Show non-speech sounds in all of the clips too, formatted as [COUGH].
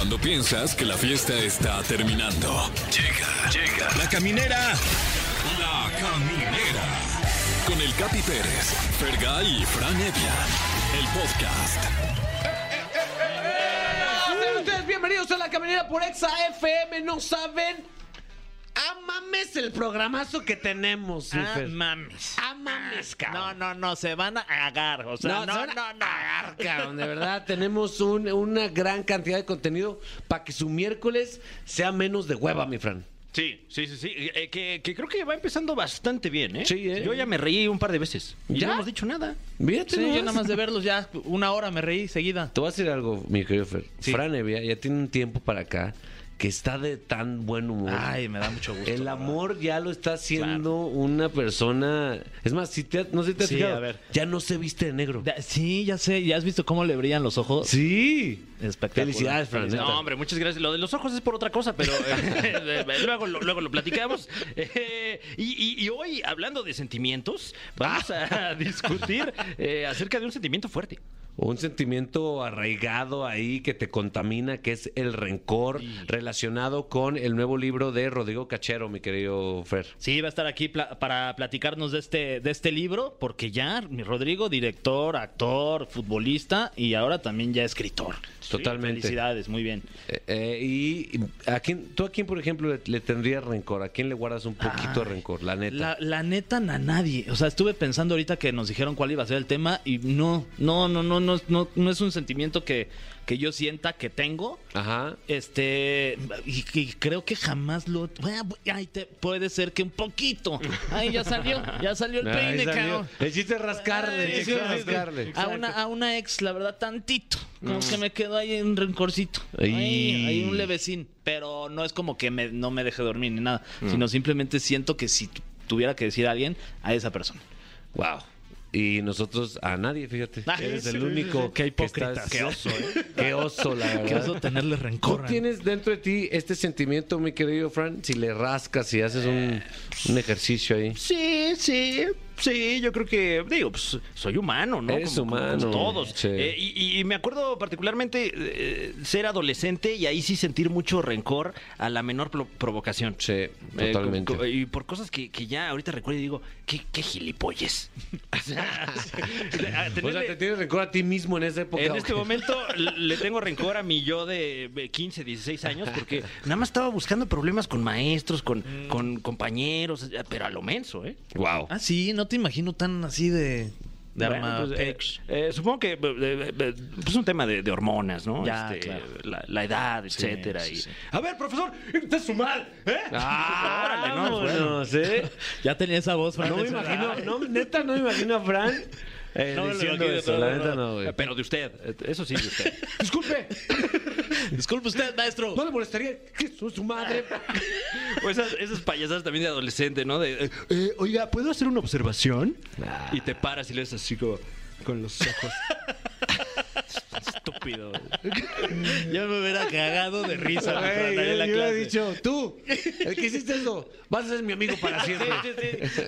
Cuando piensas que la fiesta está terminando. Llega, llega. La caminera. La caminera. Con el Capi Pérez, Fergay y Fran Evia. El podcast. Bienvenidos a la caminera por Exa FM. No saben. ¡Ah, mames el programazo que tenemos, Ah, mames. ¡Ah, mames, cabrón! No, no, no, se van a agar. O sea, no, se no, no. a agarrar, cabrón. De verdad, tenemos un- una gran cantidad de contenido para que su miércoles sea menos de hueva, mi Fran. Sí, sí, sí, sí. Eh, que, que creo que va empezando bastante bien, ¿eh? Sí, ¿eh? Yo ya me reí un par de veces. Y ¿Ya? no hemos dicho nada. Mírate, Sí, yo nomás. nada más de verlos ya una hora me reí seguida. Te voy a decir algo, mi querido Fer. Sí. Fran Evia ya tiene un tiempo para acá que está de tan buen humor. Ay, me da mucho gusto. El amor ya lo está haciendo una persona. Es más, si te, no sé si te has Sí, fijado, a ver. ya no se viste de negro. Sí, ya sé, ¿ya has visto cómo le brillan los ojos? Sí. Espectacular. Felicidades, Fran. No, hombre, muchas gracias. Lo de los ojos es por otra cosa, pero eh, [LAUGHS] luego, lo, luego lo platicamos. [LAUGHS] Eh, y, y- y hoy, hablando de sentimientos, vamos a discutir eh, acerca de un sentimiento fuerte. Un sentimiento arraigado ahí que te contamina, que es el rencor relacionado con el nuevo libro de Rodrigo Cachero, mi querido Fer. Sí, va a estar aquí pla- para platicarnos de este, de este libro, porque ya, mi Rodrigo, director, actor, futbolista y ahora también ya escritor. Totalmente. Felicidades, muy bien. Eh, eh, y a quién, tú a quién, por ejemplo, le, le tendrías rencor? ¿A quién le guardas un poquito de rencor? La neta. La, la neta, a nadie. O sea, estuve pensando ahorita que nos dijeron cuál iba a ser el tema y no, no, no, no, no, no, no es un sentimiento que, que yo sienta que tengo. Ajá. Este, y, y creo que jamás lo. Bueno, ay, te- puede ser que un poquito. Ay, ya salió, ya salió el peine, cabrón. El chiste es rascarle, el chiste es rascarle. A una, a una ex, la verdad, tantito. Como que me quedó ahí un rencorcito. Ay. Ahí, ahí un levecín. Pero no es como que me- no me deje dormir ni nada. Sino simplemente siento que si tu- tuviera que decir a alguien, a esa persona. Wow. Y nosotros a nadie, fíjate. Ah, Eres sí, el único. Qué hipócrita. que estás- Qué oso, ¿eh? [LAUGHS] Qué oso, la verdad. Que eso tenerle ¿Tú rencor. tienes dentro de ti este sentimiento, mi querido Fran? Si le rascas, si haces un, un ejercicio ahí. Sí, sí, sí, yo creo que, digo, pues soy humano, ¿no? Eres Como- humano, todos. sí. Eh, y, y me acuerdo particularmente eh, ser adolescente y ahí sí sentir mucho rencor a la menor pro- provocación. Sí, Eh, totalmente. y por cosas que, que ya ahorita recuerdo y digo, qué, qué gilipolles. [LAUGHS] O sea, O te tienes rencor a ti mismo en esa época. en ¿o este momento le tengo rencor a mi yo de 15, 16 años porque nada más estaba buscando problemas con maestros, con, con compañeros, pero a lo menso, ¿eh? Wow. Ah, sí, no te imagino tan así de. De Bueno, arma pues, eh, eh, supongo que eh, eh, eh, pues un tema de, de hormonas, ¿no? Ya, Este, claro. la, la edad, etcétera. sí, y- sí. A ver, profesor, está su mal, ¿eh? Ah, [LAUGHS] Órale, no, bueno. [LAUGHS] Ya tenía esa voz, Fran. No me imagino, no, neta, no me imagino a Fran eh, No diciendo imagino, eso. no, La no, neta no. no, güey. Pero de usted, eh, eso sí, de usted. [LAUGHS] Disculpe, [LAUGHS] Disculpe usted, maestro. ¿no le molestaría que su, su madre? [LAUGHS] O esas, esas payasadas también de adolescente, ¿no? De, eh, eh, oiga, ¿puedo hacer una observación? Y te paras y le ves así como con los ojos. Estúpido. [LAUGHS] Ya me hubiera cagado de risa, Güey, en la yo hubiera clase. dicho, tú, el que hiciste eso, vas a ser mi amigo para siempre. Sí, sí, sí.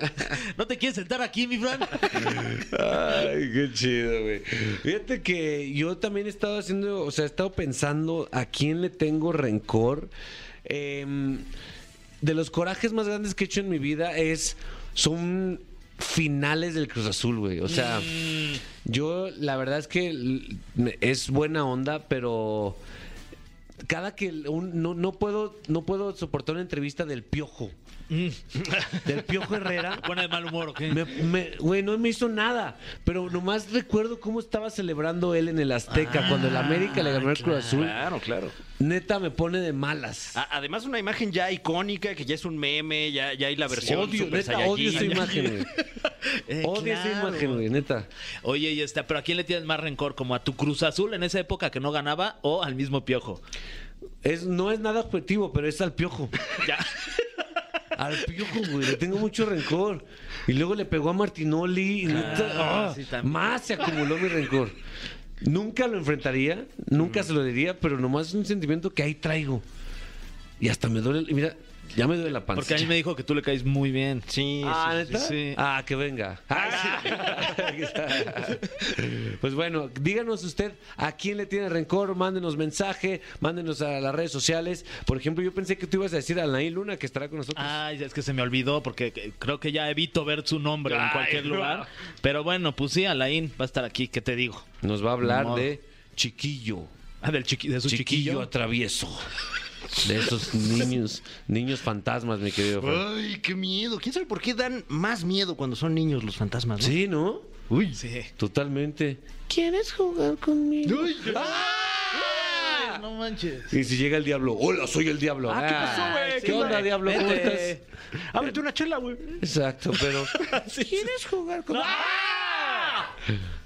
¿No te quieres sentar aquí, mi Fran? Ay, qué chido, güey. Fíjate que yo también he estado haciendo, o sea, he estado pensando a quién le tengo rencor. Em, de los corajes más grandes que he hecho en mi vida es, son finales del Cruz Azul, güey. O sea, yo la verdad es que es buena onda, pero cada que un- no, no puedo no puedo soportar una entrevista del Piojo. [LAUGHS] Del Piojo Herrera. Pone de mal humor, me- güey, no me hizo nada. Pero nomás recuerdo cómo estaba celebrando él en el Azteca cuando el América le ganó el Cruz Azul. Claro, claro. Neta me pone de malas. A- Además, una imagen ya icónica, que ya es un meme, ya, ya hay la versión odio, Super neta, odio esa Saiyajin. imagen, güey. [LAUGHS] Eh, Odio esa claro. imagen, güey, neta. Oye, y este, pero ¿a quién le tienes más rencor? ¿Como a tu Cruz Azul en esa época que no ganaba o al mismo Piojo? Es, no es nada objetivo, pero es al piojo. [LAUGHS] Ya. Al piojo, güey. Le tengo mucho rencor. Y luego le pegó a Martinoli. Y ah, sí, también. más se acumuló mi rencor. Nunca lo enfrentaría, nunca se lo diría, pero nomás es un sentimiento que ahí traigo. Y hasta me duele. Mira, Ya me duele la panza. Porque a mí me dijo que tú le caes muy bien. Sí, Ah, sí, ¿neta? sí. Ah, que venga. [LAUGHS] pues bueno, díganos usted a quién le tiene rencor, mándenos mensaje, mándenos a las redes sociales. Por ejemplo, yo pensé que tú ibas a decir a Anaí Luna que estará con nosotros. Ay, es que se me olvidó porque creo que ya evito ver su nombre en cualquier no. lugar. Pero bueno, pues sí, Alain va a estar aquí, ¿qué te digo? Nos va a hablar de Chiquillo. Ah, del chiqui- de su Chiquillo, chiquillo. atravieso. De esos niños, niños fantasmas, mi querido. Ay, qué miedo. ¿Quién sabe por qué dan más miedo cuando son niños los fantasmas? ¿no? Sí, ¿no? Uy, sí. Totalmente. ¿Quieres jugar conmigo? Ah, no manches. Y si llega el diablo, hola, soy el diablo. Ah, ¿qué pasó, güey? ¿Qué ¿Qué onda, diablo? ¿Cómo estás? Ábrete una chela, güey. Exacto, pero. [LAUGHS] ¿Quieres jugar conmigo?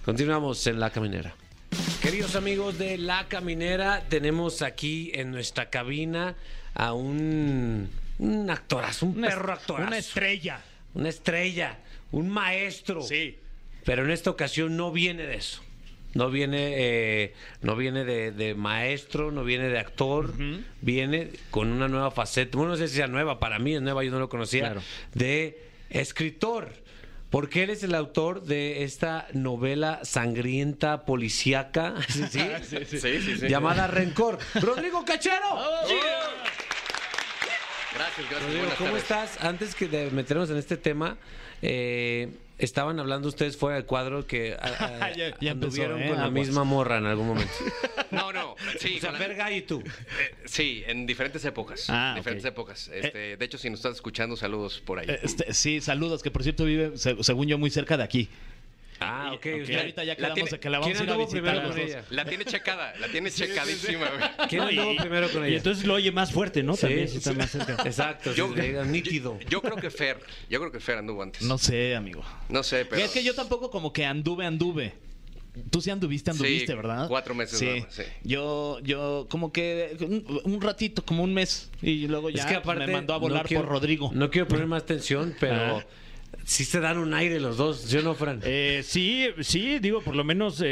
Continuamos en La Caminera. Queridos amigos de La Caminera, tenemos aquí en nuestra cabina a un, un actorazo, un perro actorazo. Una estrella. Una estrella, un maestro. Sí. Pero en esta ocasión no viene de eso. No viene, eh, no viene de, de maestro, no viene de actor, viene con una nueva faceta. Bueno, no sé si sea nueva, para mí es nueva, yo no lo conocía. Claro. De escritor. Porque él es el autor de esta novela sangrienta, policíaca, [LAUGHS] ¿sí? Sí, sí, sí. llamada Rencor. ¡Rodrigo Cachero! Gracias, gracias. Rodrigo, ¿cómo tardes. estás? Antes que de meternos en este tema, eh, estaban hablando ustedes fuera del cuadro que a- a- [LAUGHS] Ya- ya empezó, anduvieron ¿eh? con la misma morra en algún momento. [LAUGHS] No, no. Sí, o sea, con la- Verga y tú. eh, sí, en diferentes épocas. Ah, diferentes épocas. Este, De hecho, si nos estás escuchando, saludos por ahí. Eh, este, sí, saludos, que por cierto vive, se- según yo, muy cerca de aquí. Ah, ok. Y o sea, ahorita ya la quedamos tiene- de que la vamos ¿quién a ir a visitar con dos. ella? La tiene checada, la tiene [LAUGHS] checadísima, güey. ¿Quién No, anduvo y- primero con Y ella? entonces lo oye más fuerte, ¿no? Sí, También sí, si está sí. más cerca. Exacto, Yo- nítido. Yo creo que Fer, yo creo que Fer anduvo antes. No sé, amigo. No sé, pero. Es que yo tampoco como que anduve, anduve. Tú sí anduviste, anduviste, Sí, ¿verdad? cuatro meses sí. nada más, sí. Yo, yo como que un, un ratito, como un mes. Y luego ya es que aparte me mandó a no volar quiero- por Rodrigo. No quiero poner más tensión, pero Ah. Sí se dan un aire los dos, ¿sí o no, Fran? Eh, sí, sí, digo, por lo menos, eh,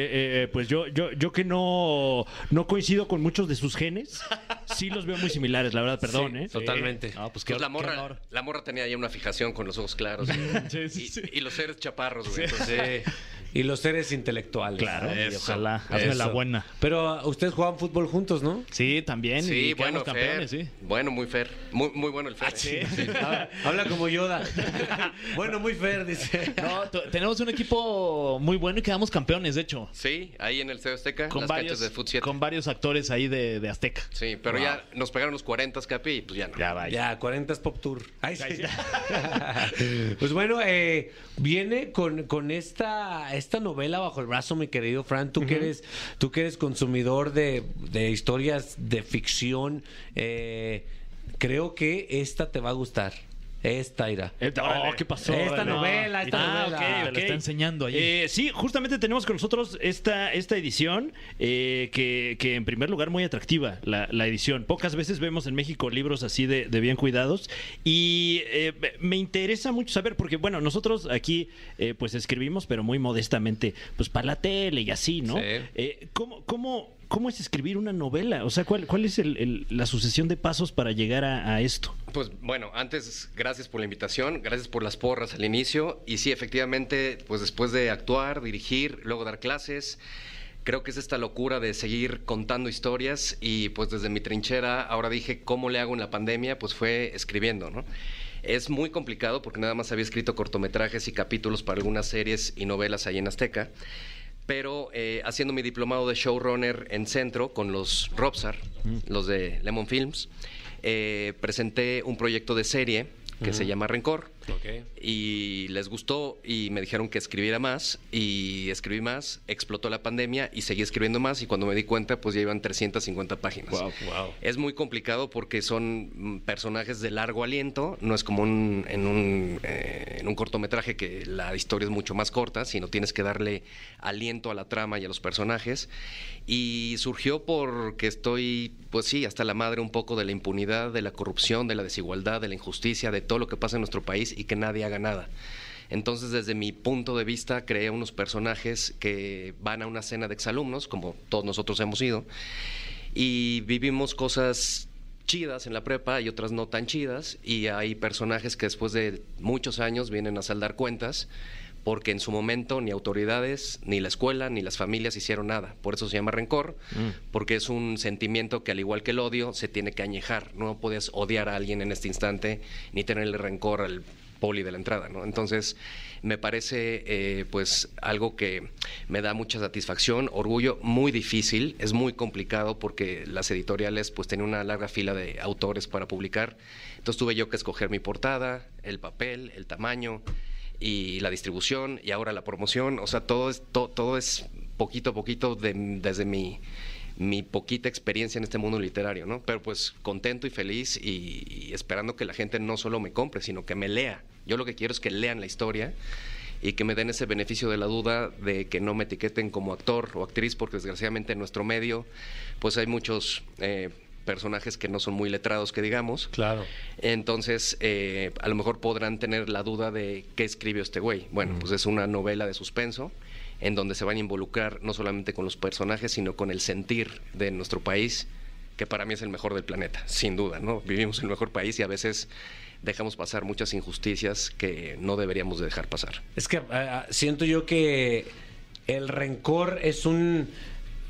eh, pues yo, yo, yo que no, no coincido con muchos de sus genes, sí los veo muy similares, la verdad, perdón, Sí, ¿eh? Totalmente. No, pues qué, Pues la morra, la morra tenía ya una fijación con los ojos claros. Sí, sí, y, sí. y los seres chaparros, güey. Entonces, Sí. Y los seres intelectuales. Claro, Eso, ojalá. Hazme la buena. Pero uh, ustedes juegan fútbol juntos, ¿no? Sí, también. sí, y bueno, campeones, Fer. sí. Bueno, muy Fer. Muy, muy bueno el Fer. Habla, [LAUGHS] habla como Yoda. bueno, [LAUGHS] muy fair, dice. [LAUGHS] No, tenemos un equipo muy bueno y quedamos campeones, de hecho. Sí, ahí en el CEO Azteca, Con las varios, de Foot 7. con varios actores ahí de, de Azteca. Sí, pero Wow. ya nos pegaron los 40 capi y pues ya no. Ya vaya. Ya, 40 es Pop Tour. Ay, sí. [LAUGHS] pues bueno, eh, viene con, con esta, esta novela bajo el brazo, mi querido Fran. Tú, que, eres, tú que eres consumidor de, de historias de ficción, eh, creo que esta te va a gustar. Esta irá. Eh, oh, ¿qué pasó? Esta No. novela, esta Ah, novela. ok, Te ok. lo está enseñando ahí. Eh, sí, justamente tenemos con nosotros esta, esta edición, eh, que, que en primer lugar muy atractiva, la, la edición. Pocas veces vemos en México libros así de, de bien cuidados y eh, me interesa mucho saber, porque bueno, nosotros aquí eh, pues escribimos, pero muy modestamente, pues para la tele y así, ¿no? Sí. Eh, ¿cómo, cómo, ¿Cómo es escribir una novela? O sea, ¿cuál, cuál es el- el- la sucesión de pasos para llegar a, a esto? Pues bueno, antes gracias por la invitación, gracias por las porras al inicio y sí, efectivamente, pues después de actuar, dirigir, luego dar clases, creo que es esta locura de seguir contando historias y pues desde mi trinchera ahora dije cómo le hago en la pandemia, pues fue escribiendo, ¿no? Es muy complicado porque nada más había escrito cortometrajes y capítulos para algunas series y novelas ahí en Azteca. Pero eh, haciendo mi diplomado de showrunner en centro con los Robsar, los de Lemon Films, eh, presenté un proyecto de serie que se llama Rencor. Y les gustó y me dijeron que escribiera más y escribí más, explotó la pandemia y seguí escribiendo más y cuando me di cuenta pues ya iban 350 páginas. wow. Es muy complicado porque son mm, personajes de largo aliento, no es como un- en, un, eh, en un cortometraje que la historia es mucho más corta, sino tienes que darle aliento a la trama y a los personajes. Y surgió porque estoy, pues sí, hasta la madre un poco de la impunidad, de la corrupción, de la desigualdad, de la injusticia, de todo lo que pasa en nuestro país y que nadie haga nada. Entonces, desde mi punto de vista, creé unos personajes que van a una cena de exalumnos, como todos nosotros hemos ido, y vivimos cosas chidas en la prepa y otras no tan chidas y hay personajes que después de muchos años vienen a saldar cuentas porque en su momento ni autoridades, ni la escuela, ni las familias hicieron nada. Por eso se llama rencor, porque es un sentimiento que al igual que el odio se tiene que añejar. No puedes odiar a alguien en este instante ni tenerle rencor al poli de la entrada, ¿no? Entonces, me parece eh, pues algo que me da mucha satisfacción, orgullo, muy difícil, es muy complicado porque las editoriales pues tienen una larga fila de autores para publicar. Entonces tuve yo que escoger mi portada, el papel, el tamaño y la distribución y ahora la promoción, o sea, todo es to- todo es poquito a poquito de- desde mi mi poquita experiencia en este mundo literario, ¿no? Pero pues contento y feliz y esperando que la gente no solo me compre, sino que me lea. Yo lo que quiero es que lean la historia y que me den ese beneficio de la duda de que no me etiqueten como actor o actriz, porque desgraciadamente en nuestro medio pues hay muchos eh, personajes que no son muy letrados, que digamos. Claro. Entonces, eh, a lo mejor podrán tener la duda de qué escribió este güey. Bueno, pues es una novela de suspenso en donde se van a involucrar no solamente con los personajes, sino con el sentir de nuestro país, que para mí es el mejor del planeta, sin duda, ¿no? Vivimos en el mejor país y a veces dejamos pasar muchas injusticias que no deberíamos de dejar pasar. Es que ah, siento yo que el rencor es un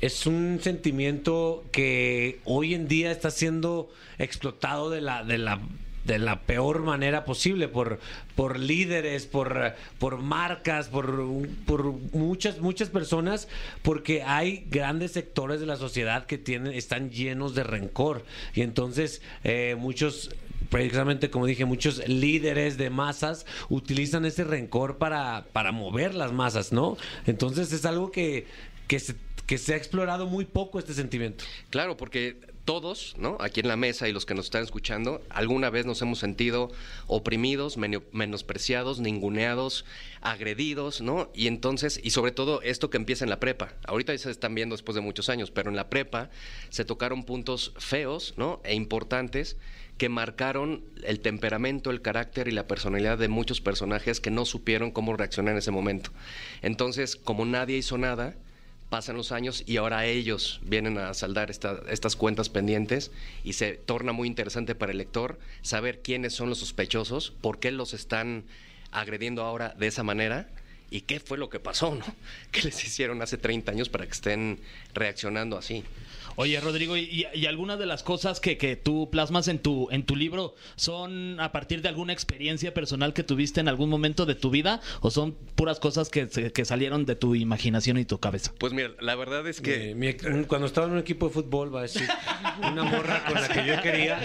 es un sentimiento que hoy en día está siendo explotado de la de la de la peor manera posible por por líderes, por por marcas, por por muchas muchas personas porque hay grandes sectores de la sociedad que tienen están llenos de rencor y entonces eh, muchos precisamente como dije, muchos líderes de masas utilizan ese rencor para, para mover las masas, ¿no? Entonces es algo que, que, se, que se ha explorado muy poco este sentimiento. Claro, porque todos, ¿no? Aquí en la mesa y los que nos están escuchando, alguna vez nos hemos sentido oprimidos, menospreciados, ninguneados, agredidos, ¿no? Y entonces, y sobre todo esto que empieza en la prepa. Ahorita ya se están viendo después de muchos años, pero en la prepa se tocaron puntos feos, ¿no? E importantes que marcaron el temperamento, el carácter y la personalidad de muchos personajes que no supieron cómo reaccionar en ese momento. Entonces, como nadie hizo nada, pasan los años y ahora ellos vienen a saldar esta- estas cuentas pendientes y se torna muy interesante para el lector saber quiénes son los sospechosos, por qué los están agrediendo ahora de esa manera y qué fue lo que pasó, ¿no? [LAUGHS] ¿Qué les hicieron hace 30 años para que estén reaccionando así? Oye, Rodrigo, ¿y, y algunas de las cosas que, que tú plasmas en tu, en tu libro son a partir de alguna experiencia personal que tuviste en algún momento de tu vida o son puras cosas que, se- que salieron de tu imaginación y tu cabeza? Pues mira, la verdad es Que mi- un- cuando estaba en un equipo de fútbol, va a decir, una morra con la que yo quería.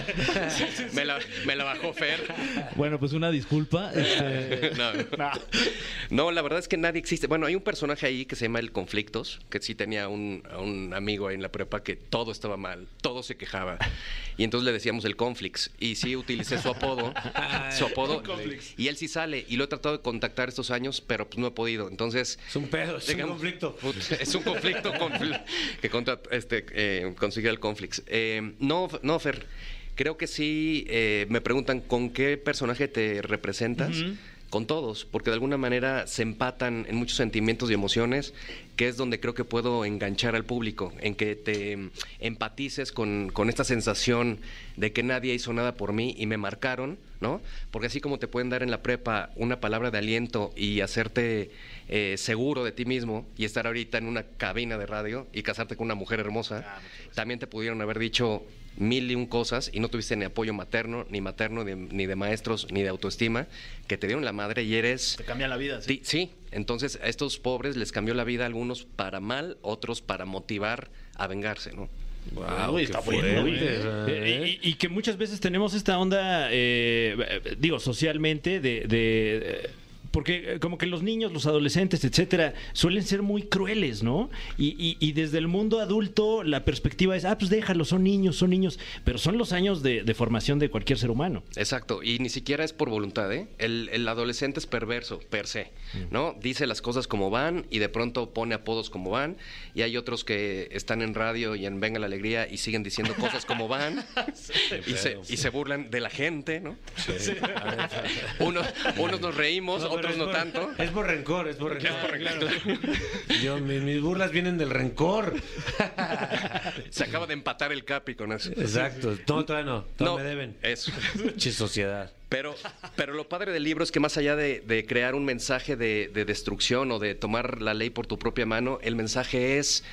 [LAUGHS] Me la, me la bajó Fer. Bueno, pues una disculpa. este, [LAUGHS] No. No, la verdad es que nadie existe. Bueno, hay un personaje ahí que se llama el Conflictos, que sí tenía un, un amigo ahí en la prepa que todo estaba mal, todo se quejaba. Y entonces le decíamos el Conflicts. Y sí utilicé su apodo, [LAUGHS] su apodo. Y él sí sale. Y lo he tratado de contactar estos años, pero pues no he podido. Entonces... Es un pedo, es un conflicto. [LAUGHS] Es un conflicto con- que contra, este, eh, consigue el Conflicts. Eh, no, no, Fer. Creo que sí eh, me preguntan con qué personaje te representas. Con todos, porque de alguna manera se empatan en muchos sentimientos y emociones, que es donde creo que puedo enganchar al público, en que te mm, empatices con, con esta sensación de que nadie hizo nada por mí y me marcaron, ¿no? Porque así como te pueden dar en la prepa una palabra de aliento y hacerte eh, seguro de ti mismo y estar ahorita en una cabina de radio y casarte con una mujer hermosa, también te pudieron haber dicho mil y un cosas y no tuviste ni apoyo materno, ni materno, ni, ni de maestros, ni de autoestima, que te dieron la madre y eres... Te cambia la vida, Sí, sí, entonces a estos pobres les cambió la vida, algunos para mal, otros para motivar a vengarse, ¿no? Wow, está bueno, fuerte, ¿eh? Eh, y, y que muchas veces tenemos esta onda, eh, digo, socialmente, de, de, eh, porque eh, como que los niños, los adolescentes, etcétera, suelen ser muy crueles, ¿no? Y, y- y desde el mundo adulto la perspectiva es, ah, pues déjalo, son niños, son niños, pero son los años de, de formación de cualquier ser humano. Exacto, y ni siquiera es por voluntad, ¿eh? El, el adolescente es perverso, per se, ¿no? Dice las cosas como van y de pronto pone apodos como van, y hay otros que están en radio y en Venga la Alegría y siguen diciendo cosas como van, [LAUGHS] y, se, y se burlan de la gente, ¿no? [LAUGHS] Unos, unos nos reímos, pero otros no por- tanto. [LAUGHS] Es por rencor, es por rencor. Es por rencor. Yo, mi- mis burlas vienen del rencor. [LAUGHS] Se acaba de empatar el Capi con eso. Exacto. No, todavía no. Todavía No, me deben. Eso. Che sociedad. Pero, pero lo padre del libro es que más allá de, de crear un mensaje de, de destrucción o de tomar la ley por tu propia mano, el mensaje es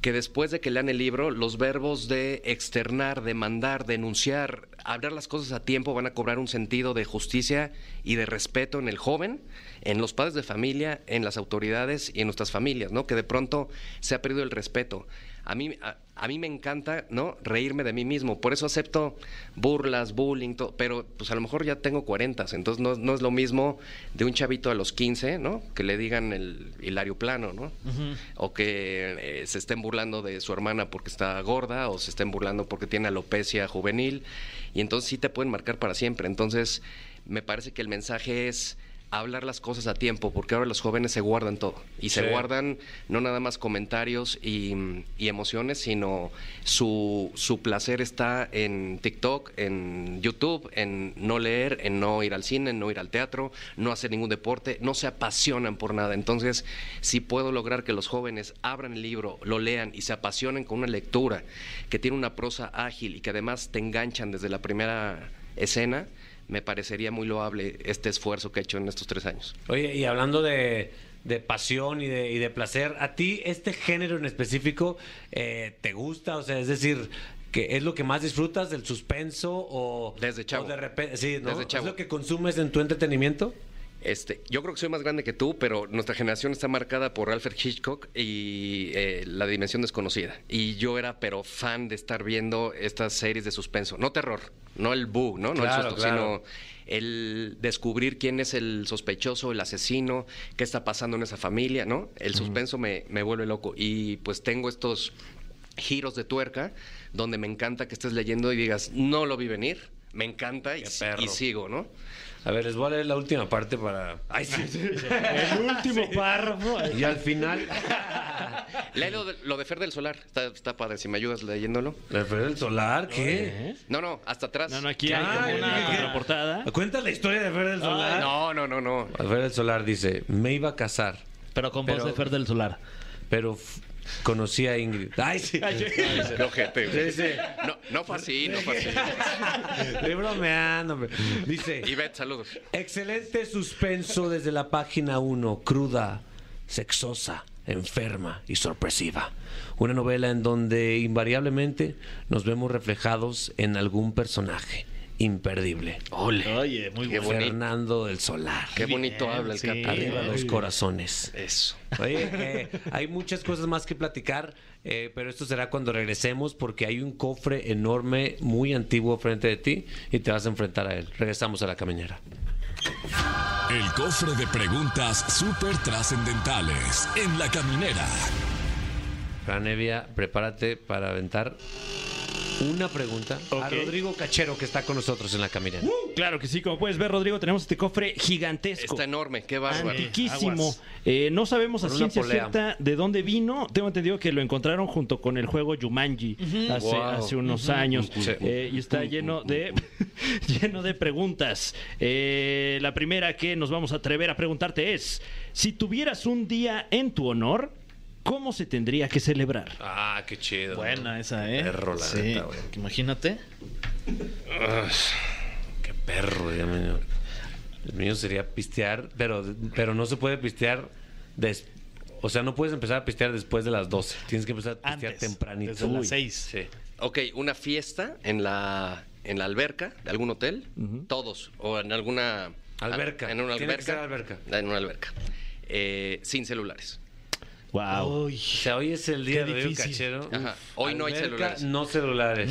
que después de que lean el libro, los verbos de externar, demandar, denunciar, hablar las cosas a tiempo van a cobrar un sentido de justicia y de respeto en el joven, en los padres de familia, en las autoridades y en nuestras familias, ¿no? Que de pronto se ha perdido el respeto. A mí, a, a mí me encanta, ¿no? Reírme de mí mismo. Por eso acepto burlas, bullying, todo. Pero pues a lo mejor ya tengo 40, entonces no, no es lo mismo de un chavito a los 15, ¿no? Que le digan el hilario plano, ¿no? O que eh, se estén burlando de su hermana porque está gorda, o se estén burlando porque tiene alopecia juvenil. Y entonces sí te pueden marcar para siempre. Entonces me parece que el mensaje es hablar las cosas a tiempo, porque ahora los jóvenes se guardan todo. Y se Sí. guardan no nada más comentarios y, y emociones, sino su, su placer está en TikTok, en YouTube, en no leer, en no ir al cine, en no ir al teatro, no hacer ningún deporte, no se apasionan por nada. Entonces, si puedo lograr que los jóvenes abran el libro, lo lean y se apasionen con una lectura que tiene una prosa ágil y que además te enganchan desde la primera escena, me parecería muy loable este esfuerzo que he hecho en estos tres años. Oye, y hablando de, de pasión y de, y de placer, ¿a ti este género en específico eh, te gusta? O sea, es decir, que ¿es lo que más disfrutas del suspenso o Desde chavo. o de repente, sí, ¿no? Desde chavo. ¿Es lo que consumes en tu entretenimiento? Este, yo creo que soy más grande que tú, pero nuestra generación está marcada por Alfred Hitchcock y eh, La Dimensión Desconocida. Y yo era, pero fan de estar viendo estas series de suspenso. No terror, no el boo, ¿no? No Claro, el susto, claro. sino el descubrir quién es el sospechoso, el asesino, qué está pasando en esa familia, ¿no? El suspenso me, me vuelve loco. Y pues tengo estos giros de tuerca donde me encanta que estés leyendo y digas, no lo vi venir. Me encanta y sigo, ¿no? A ver, les voy a leer la última parte para... ¡Ay, sí! [LAUGHS] El último párrafo. y al final... Lee lo de, lo de Fer del Solar. Está, está padre. Si me ayudas leyéndolo. ¿La Feria del Solar? ¿Qué? No, no, hasta atrás. No, no, aquí hay Ay, como una contraportada. Cuenta la historia de Fer del Solar. No, no, no, no. Feria del Solar dice, me iba a casar, Pero con voz Pero- de Fer del Solar. pero conocí a Ingrid. ¡Ay, sí! Qué ojete. Sí, sí. No, no fue así, no fue así. Estoy bromeando. hombre. Dice... Ivette, saludos. Excelente suspenso desde la página 1, cruda, sexosa, enferma y sorpresiva. Una novela en donde invariablemente nos vemos reflejados en algún personaje imperdible. Oye, muy Qué bonito. Fernando del Solar. Qué bonito habla el sí. Arriba los corazones. Eso. Oye, eh, hay muchas cosas más que platicar, eh, pero esto será cuando regresemos porque hay un cofre enorme, muy antiguo frente de ti y te vas a enfrentar a él. Regresamos a la caminera. El cofre de preguntas súper trascendentales en la caminera. Fran Evia, prepárate para aventar una pregunta a. Rodrigo Cachero que está con nosotros en la caminera. Claro que sí, como puedes ver, Rodrigo, tenemos este cofre gigantesco. Está enorme, qué bárbaro. Antiquísimo. Aguas. Eh, no sabemos a Con una ciencia polea. cierta de dónde vino. Tengo entendido que lo encontraron junto con el juego Jumanji hace, Wow. hace unos años. Sí. Eh, y está lleno de [LAUGHS] lleno de preguntas. Eh, la primera que nos vamos a atrever a preguntarte es: si tuvieras un día en tu honor, ¿cómo se tendría que celebrar? Ah, qué chido. Buena esa, ¿eh? Perro, la sí. neta, güey. Imagínate. Qué perro, Dios mío. El mío sería pistear, pero, pero no se puede pistear des- o sea, no puedes empezar a pistear después de las 12. Tienes que empezar a pistear Antes, tempranito. desde las Uy, seis. Sí. Ok, una fiesta en la, en la alberca de algún hotel. Todos. O en alguna... Alberca. En una Tiene que alberca. ser alberca. En una alberca. Eh, sin celulares. Wow. O sea, hoy es el día de difícil. Cachero. Ajá. Hoy no hay celulares. No celulares.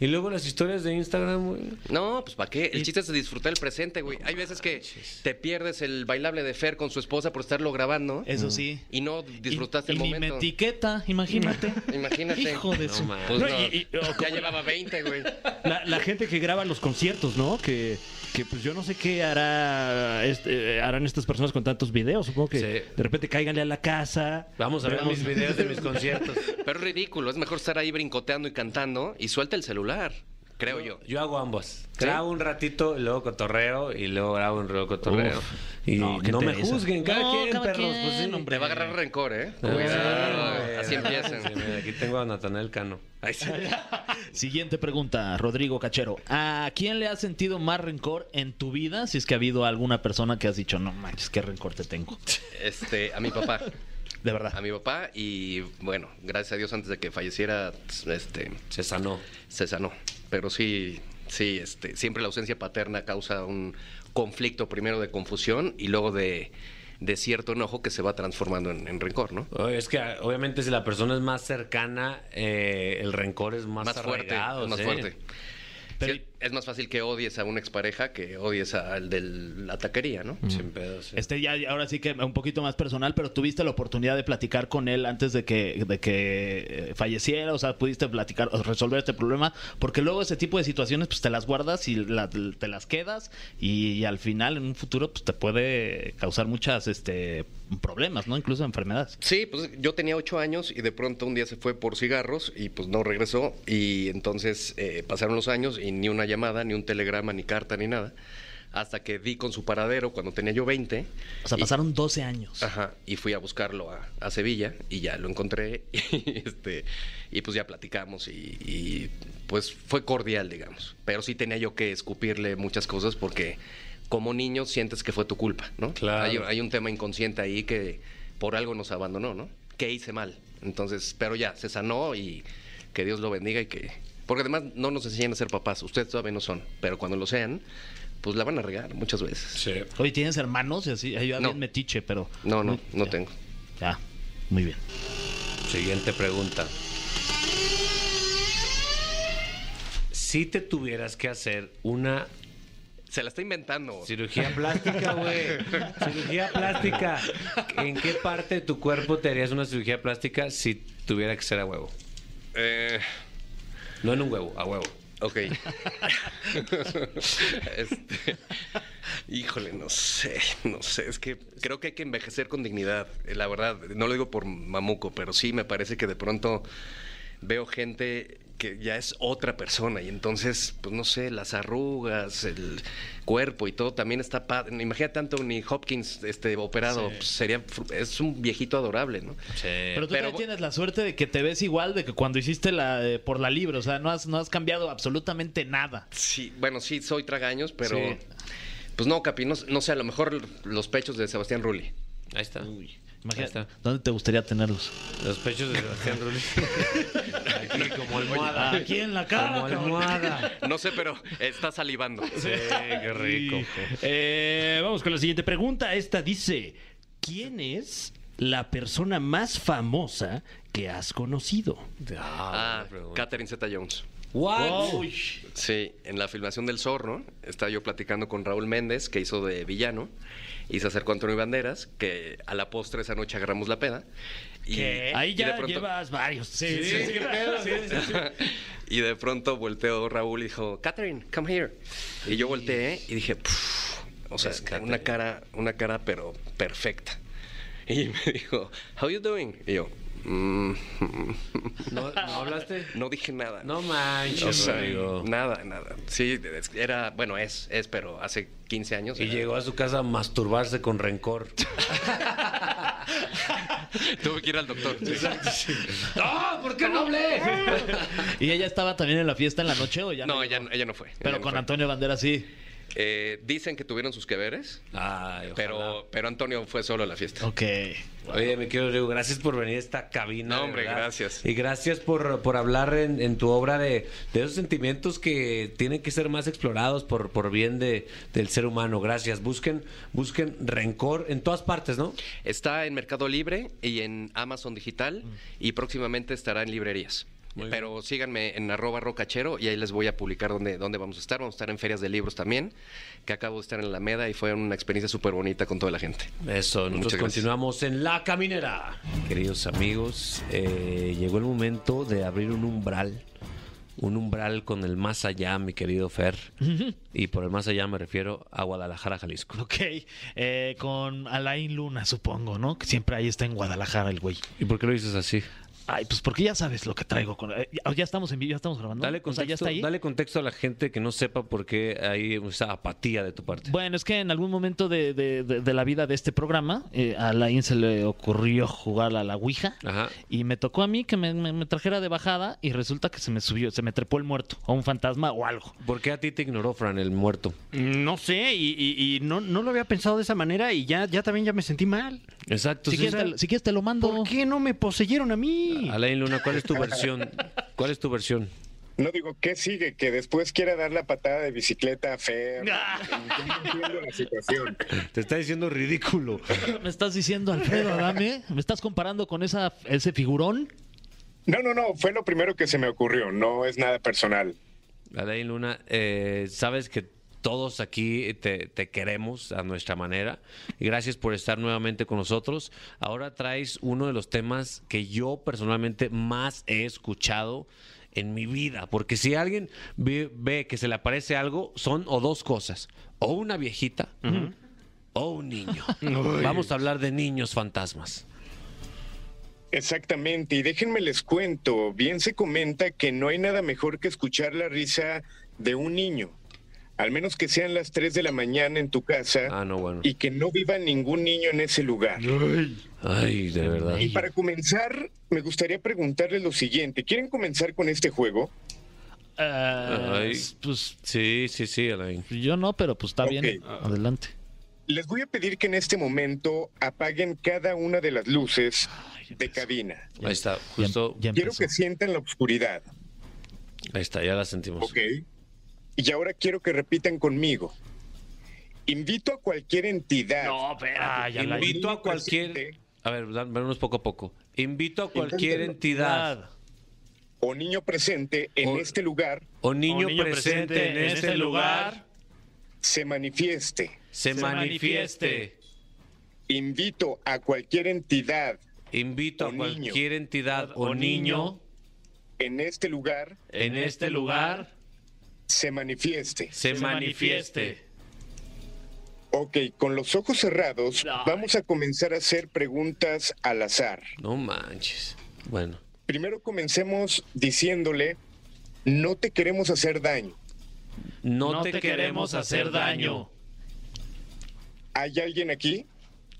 Y luego las historias de Instagram, güey. No, pues ¿para qué? El chiste es disfrutar el presente, güey. Hay veces que te pierdes el bailable de Fer con su esposa por estarlo grabando. Eso sí. Y no disfrutaste y, el y ni me momento. etiqueta, imagínate. [LAUGHS] Imagínate. Hijo de No, su... Pues No, no, y- y- o- ya llevaba 20, güey. La, la gente que graba los conciertos, ¿no? Que, que pues yo no sé qué hará este, harán estas personas con tantos videos. Supongo que Sí. de repente cáiganle a la casa. Vamos a ver Veamos- mis videos de mis [LAUGHS] conciertos. Pero es ridículo. Es mejor estar ahí brincoteando y cantando y suelta el celular. Creo yo. Yo hago ambos. Grabo un ratito, y luego cotorreo y luego grabo un luego cotorreo. Uf. y No, no, me juzguen, cada No, quien, cada perros. quien, pues sí. hombre. Te va a agarrar rencor, ¿eh? Cuidado. Así empiezan. Sí, mira, aquí tengo a Natanael Cano. Ay, sí. [LAUGHS] Siguiente pregunta, Rodrigo Cachero. ¿A quién le has sentido más rencor en tu vida? Si es que ha habido alguna persona que has dicho, no manches, qué rencor te tengo. Este, a mi papá. De verdad. A mi papá y bueno, gracias a Dios antes de que falleciera, este, Se sanó. se sanó. Pero sí, sí, este, siempre la ausencia paterna causa un conflicto primero de confusión y luego de, de cierto enojo que se va transformando en, en rencor, ¿no? Oye, Es que obviamente si la persona es más cercana, eh, el rencor es más, Más fuerte, más ¿sí? fuerte. Pero- Sí, es más fácil que odies a una expareja que odies al de la taquería, ¿no? Sin pedo, sí. Este ya ahora sí que un poquito más personal, pero tuviste la oportunidad de platicar con él antes de que, de que eh, falleciera, o sea, pudiste platicar resolver este problema, porque luego ese tipo de situaciones pues te las guardas y la- te las quedas y, y al final en un futuro pues te puede causar muchas este problemas, ¿no? Incluso enfermedades. Sí, pues yo tenía ocho años y de pronto un día se fue por cigarros y pues no regresó y entonces eh, pasaron los años y ni una llamada, ni un telegrama, ni carta, ni nada. Hasta que di con su paradero cuando tenía yo 20. O sea, y- pasaron 12 años. Ajá, y fui a buscarlo a, a Sevilla y ya lo encontré [LAUGHS] y, este, y pues ya platicamos y, y, pues fue cordial, digamos. Pero sí tenía yo que escupirle muchas cosas porque como niño sientes que fue tu culpa, ¿no? Claro. Hay, hay un tema inconsciente ahí que por algo nos abandonó, ¿no? Que hice mal. Entonces, pero ya, se sanó y que Dios lo bendiga y que... Porque además no nos enseñan a ser papás, ustedes todavía no son, pero cuando lo sean, pues la van a regar muchas veces. Sí. Oye, ¿tienes hermanos? Y así, yo No. bien metiche, pero... No, no, no Ya. tengo. Ya, muy bien. Siguiente pregunta. Si te tuvieras que hacer una Se la está inventando. cirugía [LAUGHS] plástica, güey. cirugía plástica. ¿En qué parte de tu cuerpo te harías una cirugía plástica si tuviera que ser a huevo? Eh, No en un huevo, a huevo. Ok. [LAUGHS] Este, híjole, no sé, no sé. Es que creo que hay que envejecer con dignidad. eh, La verdad, no lo digo por mamuco, pero sí me parece que de pronto veo gente que ya es otra persona y entonces, pues no sé, las arrugas, el cuerpo y todo también está padre. Imagina tanto ni Hopkins este operado, pues, sería es un viejito adorable, ¿no? Pero tú Pero- también tienes la suerte de que te ves igual de que cuando hiciste la eh, por la libre, o sea, no has, no has cambiado absolutamente nada. Sí, bueno, sí, soy tragaños, pero. Sí. Pues no, Capi, no, no sé, a lo mejor los pechos de Sebastián Rulli. Ahí está. Imagínate. ¿dónde te gustaría tenerlos? Los pechos de Sebastián Rulli. [LAUGHS] Aquí como almohada. Aquí en la cara, Como almohada. No sé, pero está salivando. Sí, qué rico. Eh, vamos con la siguiente pregunta. Esta dice: ¿Quién es la persona más famosa que has conocido? Ah, Catherine Zeta Jones. What? Sí, en la filmación del Zorro, estaba yo platicando con Raúl Méndez, que hizo de villano, y se acercó Antonio Banderas, que a la postre esa noche agarramos la peda. Y, Ahí y ya de pronto- llevas varios. Sí, sí, sí, qué pedo, sí, sí, sí. [LAUGHS] y de pronto volteó Raúl y dijo, Catherine, come here. Y yo volteé y dije, o sea, Es Catherine. una cara, una cara pero perfecta. Y me dijo, how you doing? Y yo, "Mm, ¿No, ¿No hablaste? [LAUGHS] no dije nada. No manches, O sea, Rodrigo. nada, nada. Sí, era, bueno, es, es, pero hace 15 años. Y era- llegó a su casa a masturbarse con rencor. [LAUGHS] Tuve que ir al doctor. [LAUGHS] ¡No! ¿Por qué no hablé? ¿Y ella estaba también en la fiesta en la noche o ya No, no? ella, no- ella no fue. Pero ella no con fue. Antonio Bandera sí. Eh, dicen que tuvieron sus que veres, Ay, ojalá. pero, pero Antonio fue solo a la fiesta. Ok. Oye, me quiero Rodrigo, gracias por venir a esta cabina. No, hombre, verdad. gracias. Y gracias por, por hablar en, en tu obra de, de esos sentimientos que tienen que ser más explorados por, por bien de, del ser humano. Gracias. Busquen, busquen rencor en todas partes, ¿no? Está en Mercado Libre y en Amazon Digital y próximamente estará en librerías. Muy Pero síganme en arroba rocachero y ahí les voy a publicar dónde, dónde vamos a estar. Vamos a estar en ferias de libros también, que acabo de estar en la Alameda y fue una experiencia súper bonita con toda la gente. Eso, nosotros Muchas gracias. continuamos en La Caminera. Queridos amigos, eh, llegó el momento de abrir un umbral. Un umbral con el más allá, mi querido Fer. Y por el más allá me refiero a Guadalajara, Jalisco. Ok. Eh, con Alain Luna, supongo, ¿no? Que siempre ahí está en Guadalajara el güey. ¿Y por qué lo dices así? Ay, pues porque ya sabes lo que traigo. Con... eh, ya estamos en vivo, ya estamos grabando. Dale O sea, ya contexto, está ahí. dale contexto a la gente que no sepa por qué hay esa apatía de tu parte. Bueno, es que en algún momento de, de- de- de la vida de este programa, eh, a Laín se le ocurrió jugar a la Ouija. Ajá. Y me tocó a mí que me, me- me trajera de bajada y resulta que se me subió, se me trepó el muerto, o un fantasma o algo. ¿Por qué a ti te ignoró, Fran, el muerto? No sé, y, y- y no, no lo había pensado de esa manera y ya, ya también ya me sentí mal. Exacto. Si sí, quieres, te, si quieres te lo mando. ¿Por qué no me poseyeron a mí? Alain Luna, ¿cuál es tu versión? ¿Cuál es tu versión? No digo, ¿qué sigue? Que después quiera dar la patada de bicicleta a Fer. Yo no entiendo la situación. Te está diciendo ridículo. ¿Me estás diciendo, Alfredo Adame? ¿Me estás comparando con esa, ese figurón? No, no, no, fue lo primero que se me ocurrió, no es nada personal. Alain Luna, eh, sabes que todos aquí te, te queremos a nuestra manera. Y gracias por estar nuevamente con nosotros. Ahora traes uno de los temas que yo personalmente más he escuchado en mi vida. Porque si alguien ve, ve que se le aparece algo, son o dos cosas. O una viejita o un niño. [LAUGHS] Vamos a hablar de niños fantasmas. Exactamente, y déjenme les cuento, bien se comenta que no hay nada mejor que escuchar la risa de un niño, al menos que sean las 3 de la mañana en tu casa Ah, no, bueno. y que no viva ningún niño en ese lugar. Ay, de verdad. Y para comenzar, me gustaría preguntarles lo siguiente, ¿quieren comenzar con este juego? Eh, Ay. Pues Sí, sí, sí, Alain. yo no, pero pues está bien. Adelante. Les voy a pedir que en este momento apaguen cada una de las luces de cabina. Ahí está, Ya- justo. ya Quiero que sientan la oscuridad, Ahí está, ya la sentimos. ¿ok? Y ahora quiero que repitan conmigo. Invito a cualquier entidad. No, espérate. Ah, ya la- Invito a cualquier. A ver, vámonos poco a poco. Invito a cualquier entidad o niño presente en O- este lugar o niño, O niño presente, presente en este lugar se manifieste. se, manifieste. Invito a cualquier entidad Invito a niño. cualquier entidad o niño en este lugar en este lugar se manifieste. se manifieste. Ok, con los ojos cerrados Ay. vamos a comenzar a hacer preguntas al azar. No manches. Bueno, Primero comencemos diciéndole, no te queremos hacer daño. no, te, queremos hacer daño. ¿Hay alguien aquí?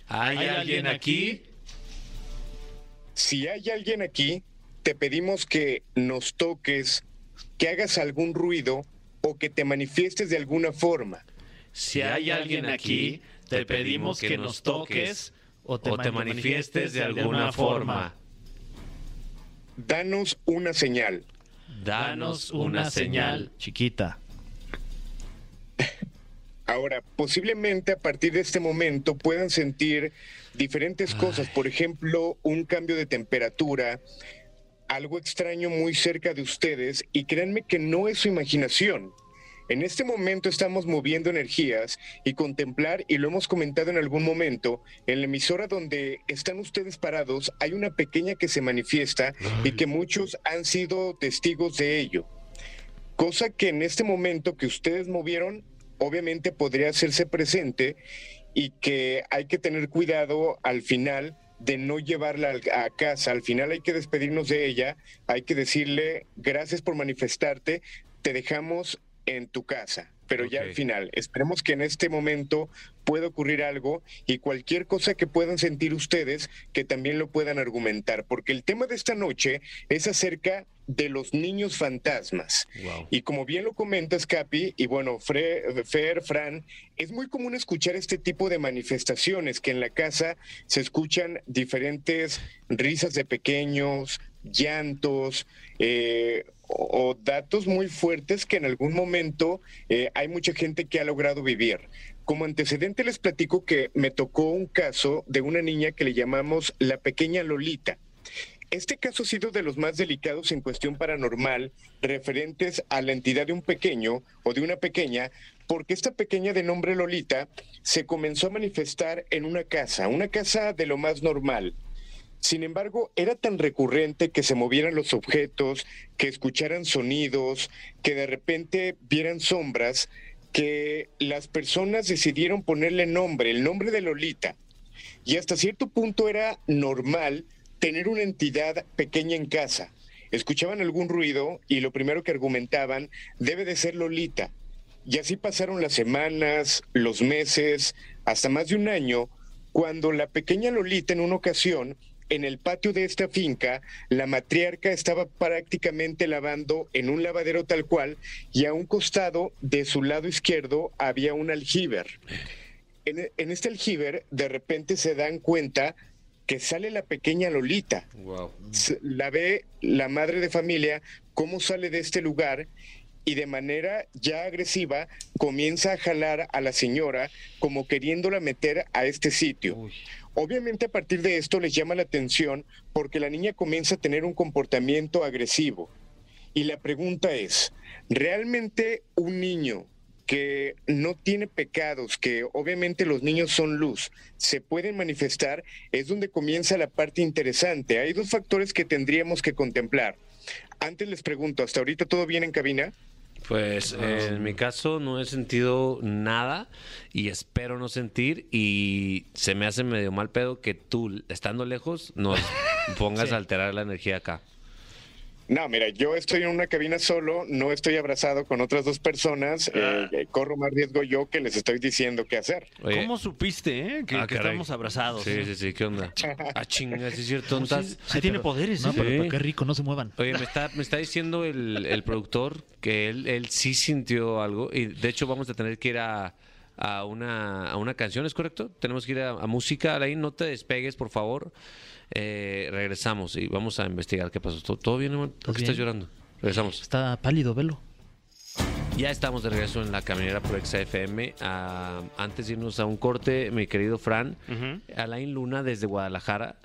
¿Hay, alguien aquí? Si hay alguien aquí, te pedimos que nos toques, que hagas algún ruido o que te manifiestes de alguna forma. Si hay alguien aquí, te pedimos que nos toques o te manifiestes de alguna forma. Danos una señal. Danos una señal. chiquita. [LAUGHS] Ahora, posiblemente a partir de este momento puedan sentir diferentes cosas, por ejemplo, un cambio de temperatura, algo extraño muy cerca de ustedes, y créanme que no es su imaginación. En este momento estamos moviendo energías y contemplar, y lo hemos comentado en algún momento, en la emisora donde están ustedes parados, hay una pequeña que se manifiesta y que muchos han sido testigos de ello. Cosa que en este momento que ustedes movieron, obviamente podría hacerse presente y que hay que tener cuidado al final de no llevarla a casa. Al final hay que despedirnos de ella, hay que decirle gracias por manifestarte, te dejamos en tu casa. Pero ya al final, esperemos que en este momento pueda ocurrir algo y cualquier cosa que puedan sentir ustedes, que también lo puedan argumentar, porque el tema de esta noche es acerca de los niños fantasmas. Wow. Y como bien lo comentas, Capi, y bueno, Fre- Fer, Fran, es muy común escuchar este tipo de manifestaciones, que en la casa se escuchan diferentes risas de pequeños, llantos, eh, o, o datos muy fuertes que en algún momento eh, hay mucha gente que ha logrado vivir. Como antecedente les platico que me tocó un caso de una niña que le llamamos la pequeña Lolita. Este caso ha sido de los más delicados en cuestión paranormal referentes a la entidad de un pequeño o de una pequeña, porque esta pequeña de nombre Lolita se comenzó a manifestar en una casa, una casa de lo más normal. Sin embargo, era tan recurrente que se movieran los objetos, que escucharan sonidos, que de repente vieran sombras, que las personas decidieron ponerle nombre, el nombre de Lolita. Y hasta cierto punto era normal tener una entidad pequeña en casa. Escuchaban algún ruido y lo primero que argumentaban debe de ser Lolita. Y así pasaron las semanas, los meses, hasta más de un año, cuando la pequeña Lolita en una ocasión, en el patio de esta finca, la matriarca estaba prácticamente lavando en un lavadero tal cual y a un costado de su lado izquierdo había un aljiber. En, este aljiber de repente se dan cuenta que sale la pequeña Lolita. Wow. La ve la madre de familia, cómo sale de este lugar y de manera ya agresiva comienza a jalar a la señora como queriéndola meter a este sitio. Obviamente a partir de esto les llama la atención porque la niña comienza a tener un comportamiento agresivo. Y la pregunta es, ¿realmente un niño que no tiene pecados, que obviamente los niños son luz, se pueden manifestar? Es donde comienza la parte interesante. Hay dos factores que tendríamos que contemplar. Antes les pregunto, ¿hasta ahorita todo bien en cabina? Pues eh, en mi caso no he sentido nada y espero no sentir y se me hace medio mal pedo que tú, estando lejos, nos [LAUGHS] pongas a alterar la energía acá. No, mira, yo estoy en una cabina solo, no estoy abrazado con otras dos personas, eh, eh, corro más riesgo yo que les estoy diciendo qué hacer. Oye, ¿Cómo supiste, eh? Que, ah, que estamos abrazados. Sí, sí, sí, ¿qué onda? Ah, chinga, sí es cierto. Sí, ¿estás- sí tiene poderes, No, ¿eh? pero qué rico, no se muevan. Oye, me está, me está diciendo el, el productor que él, él sí sintió algo y de hecho vamos a tener que ir a, a una, a una canción, ¿es correcto? Tenemos que ir a, a música, Alain, no te despegues, por favor. Eh, regresamos y vamos a investigar qué pasó. ¿Todo, todo bien, hermano? ¿Por qué estás llorando? Regresamos. Está pálido, velo. Ya estamos de regreso en la caminera por XFM. Ah, antes de irnos a un corte, mi querido Fran, Ujú. Alain Luna desde Guadalajara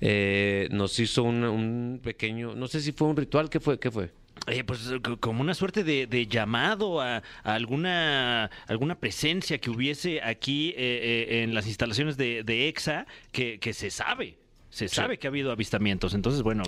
eh, nos hizo un, un pequeño, no sé si fue un ritual, ¿qué fue? ¿Qué fue? Eh, pues c- como una suerte de, de llamado a, a alguna alguna presencia que hubiese aquí eh, eh, en las instalaciones de, de EXA que, que se sabe. Se sabe que ha habido avistamientos. Entonces, bueno,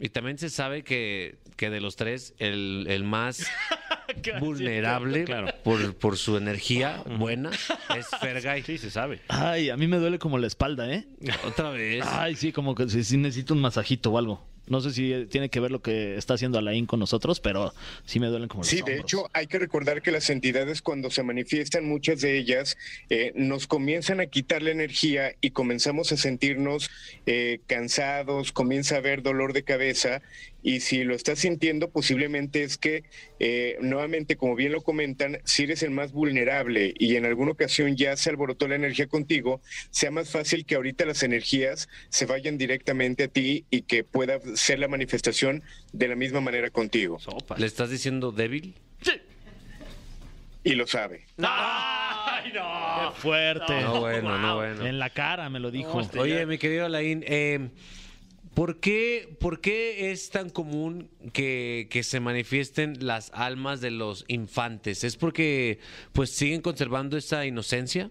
Y también se sabe que, que de los tres, el, el más [LAUGHS] vulnerable Claro. por, por su energía buena es [LAUGHS] Fergay. sí se sabe. Ay, a mí me duele como la espalda, ¿eh? Otra vez. Ay, sí, como que sí, sí necesito un masajito o algo. No sé si tiene que ver lo que está haciendo Alain con nosotros, pero sí me duelen como los Sí, de hecho, hay que recordar que las entidades cuando se manifiestan, muchas de ellas, eh, nos comienzan a quitar la energía y comenzamos a sentirnos eh, cansados, comienza a haber dolor de cabeza y si lo estás sintiendo, posiblemente es que, eh, nuevamente, como bien lo comentan, si eres el más vulnerable y en alguna ocasión ya se alborotó la energía contigo, sea más fácil que ahorita las energías se vayan directamente a ti y que pueda ser la manifestación de la misma manera contigo. ¿Le estás diciendo débil? Y lo sabe. ¡Ay, no! ¡Qué fuerte! No, bueno, no, bueno. En la cara me lo dijo. este- Oye, mi querido Alain, eh, ¿por, qué, ¿por qué es tan común que, que se manifiesten las almas de los infantes? ¿Es porque pues siguen conservando esa inocencia?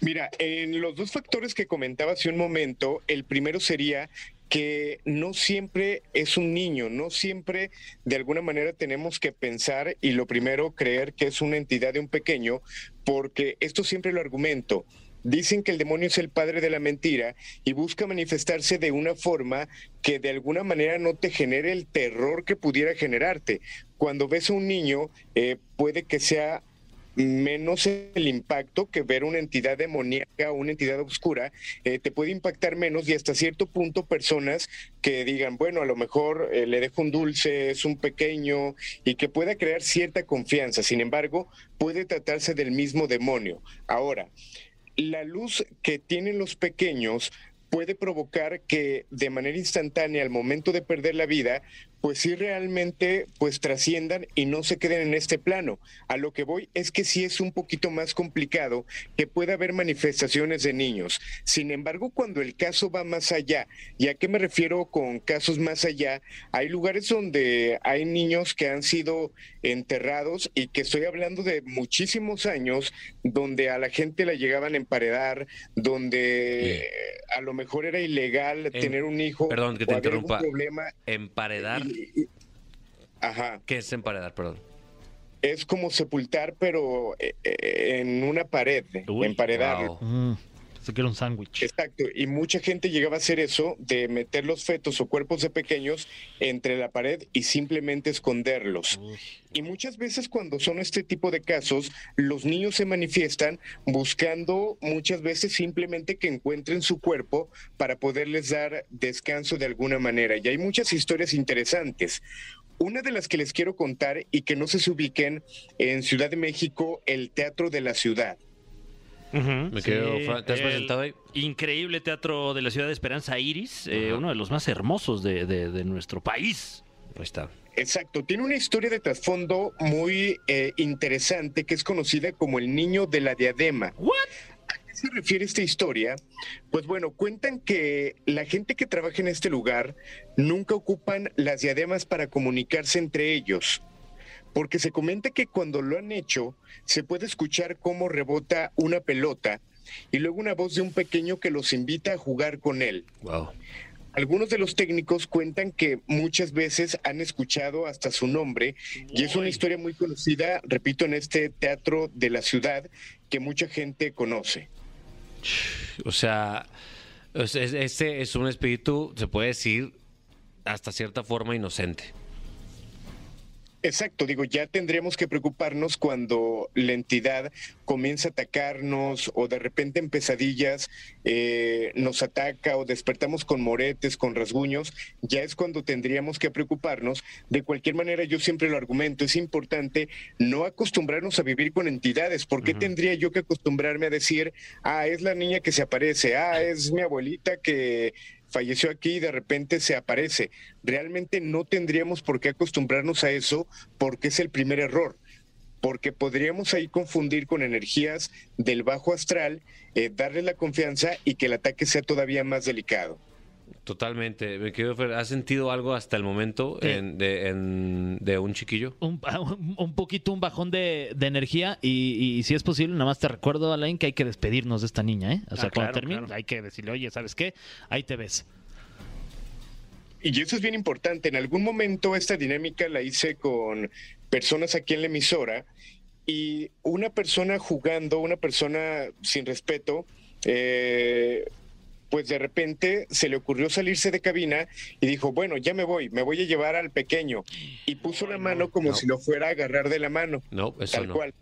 Mira, en los dos factores que comentaba hace un momento, el primero sería que no siempre es un niño, no siempre de alguna manera tenemos que pensar y lo primero creer que es una entidad de un pequeño, porque esto siempre lo argumento. Dicen que el demonio es el padre de la mentira y busca manifestarse de una forma que de alguna manera no te genere el terror que pudiera generarte. Cuando ves a un niño, eh, puede que sea menos el impacto que ver una entidad demoníaca o una entidad oscura, eh, te puede impactar menos y hasta cierto punto personas que digan, bueno, a lo mejor eh, le dejo un dulce, es un pequeño y que pueda crear cierta confianza. Sin embargo, puede tratarse del mismo demonio. Ahora, la luz que tienen los pequeños puede provocar que de manera instantánea al momento de perder la vida, pues sí realmente pues trasciendan y no se queden en este plano. A lo que voy es que sí es un poquito más complicado que pueda haber manifestaciones de niños. Sin embargo, cuando el caso va más allá, ¿y a qué me refiero con casos más allá? Hay lugares donde hay niños que han sido enterrados y que estoy hablando de muchísimos años, donde a la gente la llegaban a emparedar, donde a lo mejor era ilegal En- tener un hijo. perdón que te o había algún interrumpa. problema Emparedar. Y- Ajá, ¿Qué es emparedar? Perdón. es como sepultar, pero eh, eh, en una pared, Uy. Wow. Mm. Se quiere un sándwich. Exacto, y mucha gente llegaba a hacer eso, de meter los fetos o cuerpos de pequeños entre la pared y simplemente esconderlos. Y muchas veces cuando son este tipo de casos, los niños se manifiestan buscando muchas veces simplemente que encuentren su cuerpo para poderles dar descanso de alguna manera. Y hay muchas historias interesantes. Una de las que les quiero contar y que no se ubiquen en Ciudad de México, el Teatro de la Ciudad. Me quedo, Sí, Fran, ¿te has presentado ahí? Increíble teatro de la ciudad de Esperanza Iris, eh, uno de los más hermosos de, de- de nuestro país. Ahí está. Exacto, tiene una historia de trasfondo muy eh, interesante que es conocida como el niño de la diadema. ¿A qué se refiere esta historia? Pues bueno, cuentan que la gente que trabaja en este lugar nunca ocupan las diademas para comunicarse entre ellos. Porque se comenta que cuando lo han hecho, se puede escuchar cómo rebota una pelota y luego una voz de un pequeño que los invita a jugar con él. Wow. Algunos de los técnicos cuentan que muchas veces han escuchado hasta su nombre y es una historia muy conocida, repito, en este teatro de la ciudad que mucha gente conoce. O sea, es- es- este es un espíritu, se puede decir, hasta cierta forma inocente. Exacto, digo, ya tendríamos que preocuparnos cuando la entidad comienza a atacarnos o de repente en pesadillas eh, nos ataca o despertamos con moretes, con rasguños, ya es cuando tendríamos que preocuparnos. De cualquier manera, yo siempre lo argumento, es importante no acostumbrarnos a vivir con entidades. ¿Por qué tendría yo que acostumbrarme a decir, ah, es la niña que se aparece, ah, es mi abuelita que falleció aquí y de repente se aparece. Realmente no tendríamos por qué acostumbrarnos a eso porque es el primer error. Porque podríamos ahí confundir con energías del bajo astral, eh, darle la confianza y que el ataque sea todavía más delicado. Totalmente. Me quedo, Fer, ¿has sentido algo hasta el momento en- de, en- de un chiquillo? Un, un- un poquito un bajón de, de energía y, y si es posible, nada más te recuerdo, Alain, que hay que despedirnos de esta niña, ¿eh? O sea, Ah, cuando claro, termine, claro. hay que decirle, oye, ¿sabes qué? Ahí te ves. Y eso es bien importante. En algún momento esta dinámica la hice con personas aquí en la emisora y una persona jugando, una persona sin respeto, eh, pues de repente se le ocurrió salirse de cabina y dijo, bueno, ya me voy, me voy a llevar al pequeño. Y puso la mano como no. si lo fuera a agarrar de la mano, No, eso tal no. cual.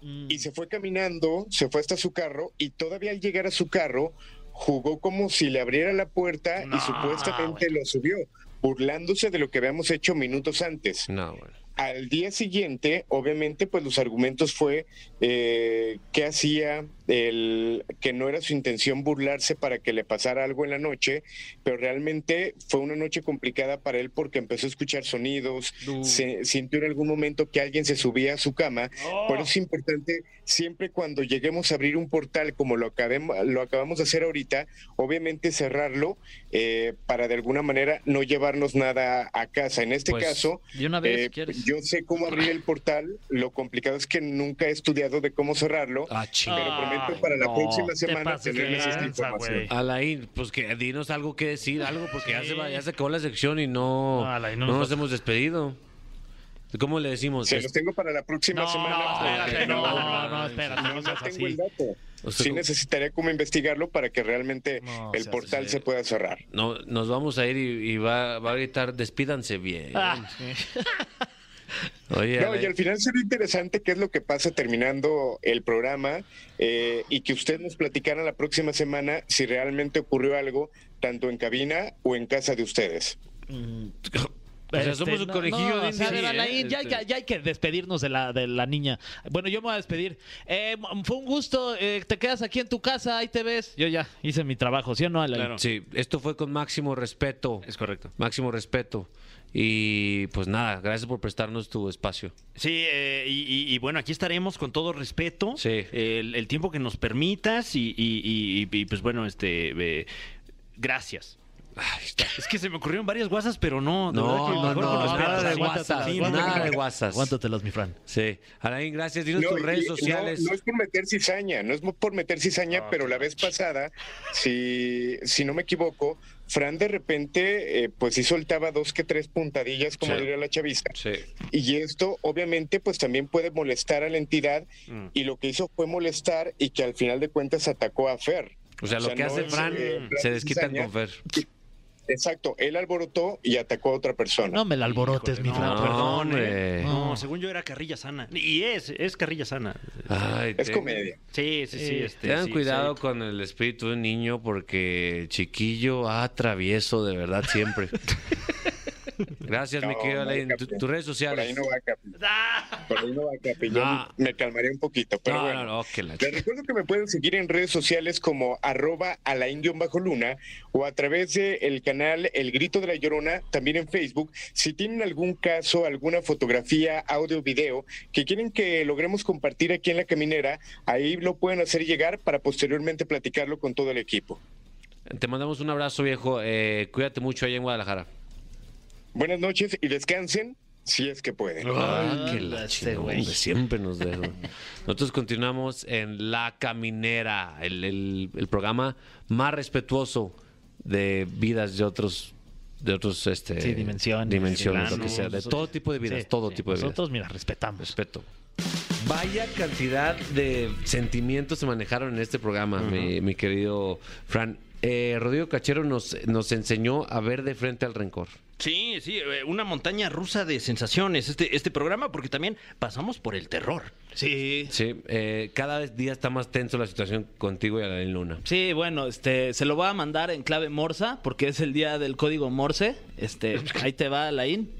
Y se fue caminando, se fue hasta su carro y todavía al llegar a su carro jugó como si le abriera la puerta y supuestamente lo subió, burlándose de lo que habíamos hecho minutos antes. No, bueno. Al día siguiente, obviamente, pues los argumentos fue eh, que hacía el que no era su intención burlarse para que le pasara algo en la noche, pero realmente fue una noche complicada para él porque empezó a escuchar sonidos, se sintió en algún momento que alguien se subía a su cama. Por eso es importante siempre cuando lleguemos a abrir un portal como lo acabemos, lo acabamos de hacer ahorita, obviamente cerrarlo eh, para de alguna manera no llevarnos nada a casa. En este Pues, caso, De una vez, eh, quieres. Yo sé cómo abrir el portal, lo complicado es que nunca he estudiado de cómo cerrarlo, Ah, pero prometo para la no, próxima te semana de tenerles esta lanza, información. güey. Alain, pues que dinos algo que decir, algo, porque ya, se va, ya se acabó la sección y no, No, Alain, no no nos hemos despedido. ¿Cómo le decimos? Se los tengo para la próxima No, semana. no, espérate, no, no, no, espérate, no, no tengo así. el dato. O sea, Sí ¿cómo- necesitaría como investigarlo para que realmente No el portal se pueda cerrar. No, nos vamos a ir y, y va, va a gritar, despídanse bien. Ah, [LAUGHS] Oye, No, Alain, y al final sería interesante qué es lo que pasa terminando el programa eh, y que usted nos platicara la próxima semana si realmente ocurrió algo tanto en cabina o en casa de ustedes. O sea, somos un de o sea, indias, de sí, Alain, ya, Este- ya- ya hay que despedirnos de la, de la niña. Bueno, yo me voy a despedir. Eh, fue un gusto. eh, te quedas aquí en tu casa, ahí te ves. Yo ya hice mi trabajo, ¿sí o no, Alain? Claro. Sí, esto fue con máximo respeto. Es correcto. Máximo respeto. Y pues nada, gracias por prestarnos tu espacio. Sí, eh, y, y- y bueno, aquí estaremos con todo respeto. Sí. El, el tiempo que nos permitas y, y- y- y, pues bueno, este, eh, gracias. Es que se me ocurrieron varias guasas, pero no. de No, que no, mejor no, respeto. nada de guasas, sí, nada no, de guasas. Aguántatelas, mi Fran. Sí. Alain, gracias. Dinos No, tus redes no- sociales. No, es por meter cizaña, no es por meter cizaña, Ah, pero la vez pasada, si, si no me equivoco, Fran de repente, eh, pues sí soltaba dos que tres puntadillas, como Sí. diría la chaviza. Sí. Y esto, obviamente, pues también puede molestar a la entidad. Mm. Y lo que hizo fue molestar y que al final de cuentas atacó a Fer. O sea, O lo sea, que no hace Fran eh, se desquitan cizaña. con Fer. Exacto, él alborotó y atacó a otra persona. No me la alborotes, mi No, perdón, eh. No, según yo era carrilla sana. Y es, es carrilla sana. Ay, es te- comedia. Sí, sí, sí. este, Tengan sí, cuidado sí. con el espíritu de un niño porque chiquillo ah, travieso de verdad siempre. [LAUGHS] Gracias, mi No, querido no, Alain. Tus redes Por sociales. ahí no va, Capi. Por ahí no va, Capi. Yo No. me calmaré un poquito, pero no, bueno. no, no, que la Les recuerdo que me pueden seguir en redes sociales como arroba bajo luna o a través del canal El Grito de la Llorona, también en Facebook. Si tienen algún caso, alguna fotografía, audio, video que quieren que logremos compartir aquí en La Caminera, ahí lo pueden hacer llegar para posteriormente platicarlo con todo el equipo. Te mandamos un abrazo, viejo. Eh, cuídate mucho allá en Guadalajara. Buenas noches y descansen si es que pueden. Ah, que la este güey. siempre nos dejo. Nosotros continuamos en La Caminera, el, el- el programa más respetuoso de vidas de otros de otros este Sí, dimensiones. dimensiones, lo que sea, de Nosotros- todo tipo de vidas, Sí, todo sí. tipo de vidas. Nosotros, mira, respetamos. Respeto. Vaya cantidad de sentimientos se manejaron en este programa, mi, mi querido Fran. Eh, Rodrigo Cachero nos, nos enseñó a ver de frente al rencor. Sí, sí, eh, una montaña rusa de sensaciones este, este programa, porque también pasamos por el terror. Sí. Sí, eh, cada vez día está más tenso la situación contigo y a la Luna. Sí, bueno, este, se lo voy a mandar en clave morsa porque es el día del código morse. Este, [LAUGHS] ahí te va, Laín.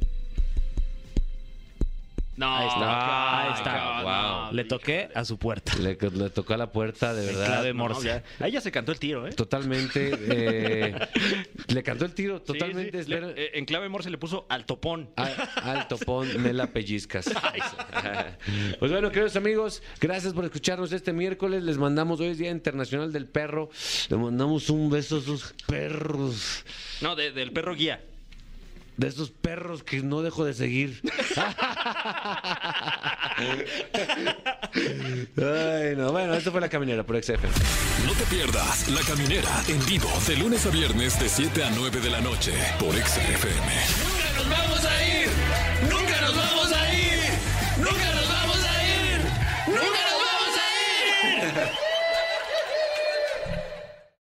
No, Ahí está, ahí está. wow. Le toqué a su puerta. Le, le tocó a la puerta, de verdad. clave No, morse. ya- ahí ya se cantó el tiro, ¿eh? Totalmente. eh, le cantó el tiro, Sí, totalmente. sí. Le- espera- eh, en clave morse le puso al topón. Al, al topón me la pellizcas. [LAUGHS] [LAUGHS] Pues bueno, queridos amigos, gracias por escucharnos este miércoles. Les mandamos hoy es Día Internacional del Perro. Les mandamos un beso a esos perros. No, de- del perro guía de esos perros que no dejo de seguir. [LAUGHS] Ay, no. Bueno, esto fue La Caminera por XFM. No te pierdas La Caminera en vivo de lunes a viernes de 7 a 9 de la noche por XFM. ¡Nunca nos vamos a ir! ¡Nunca nos vamos a ir! ¡Nunca nos vamos a ir! ¡Nunca nos vamos a ir!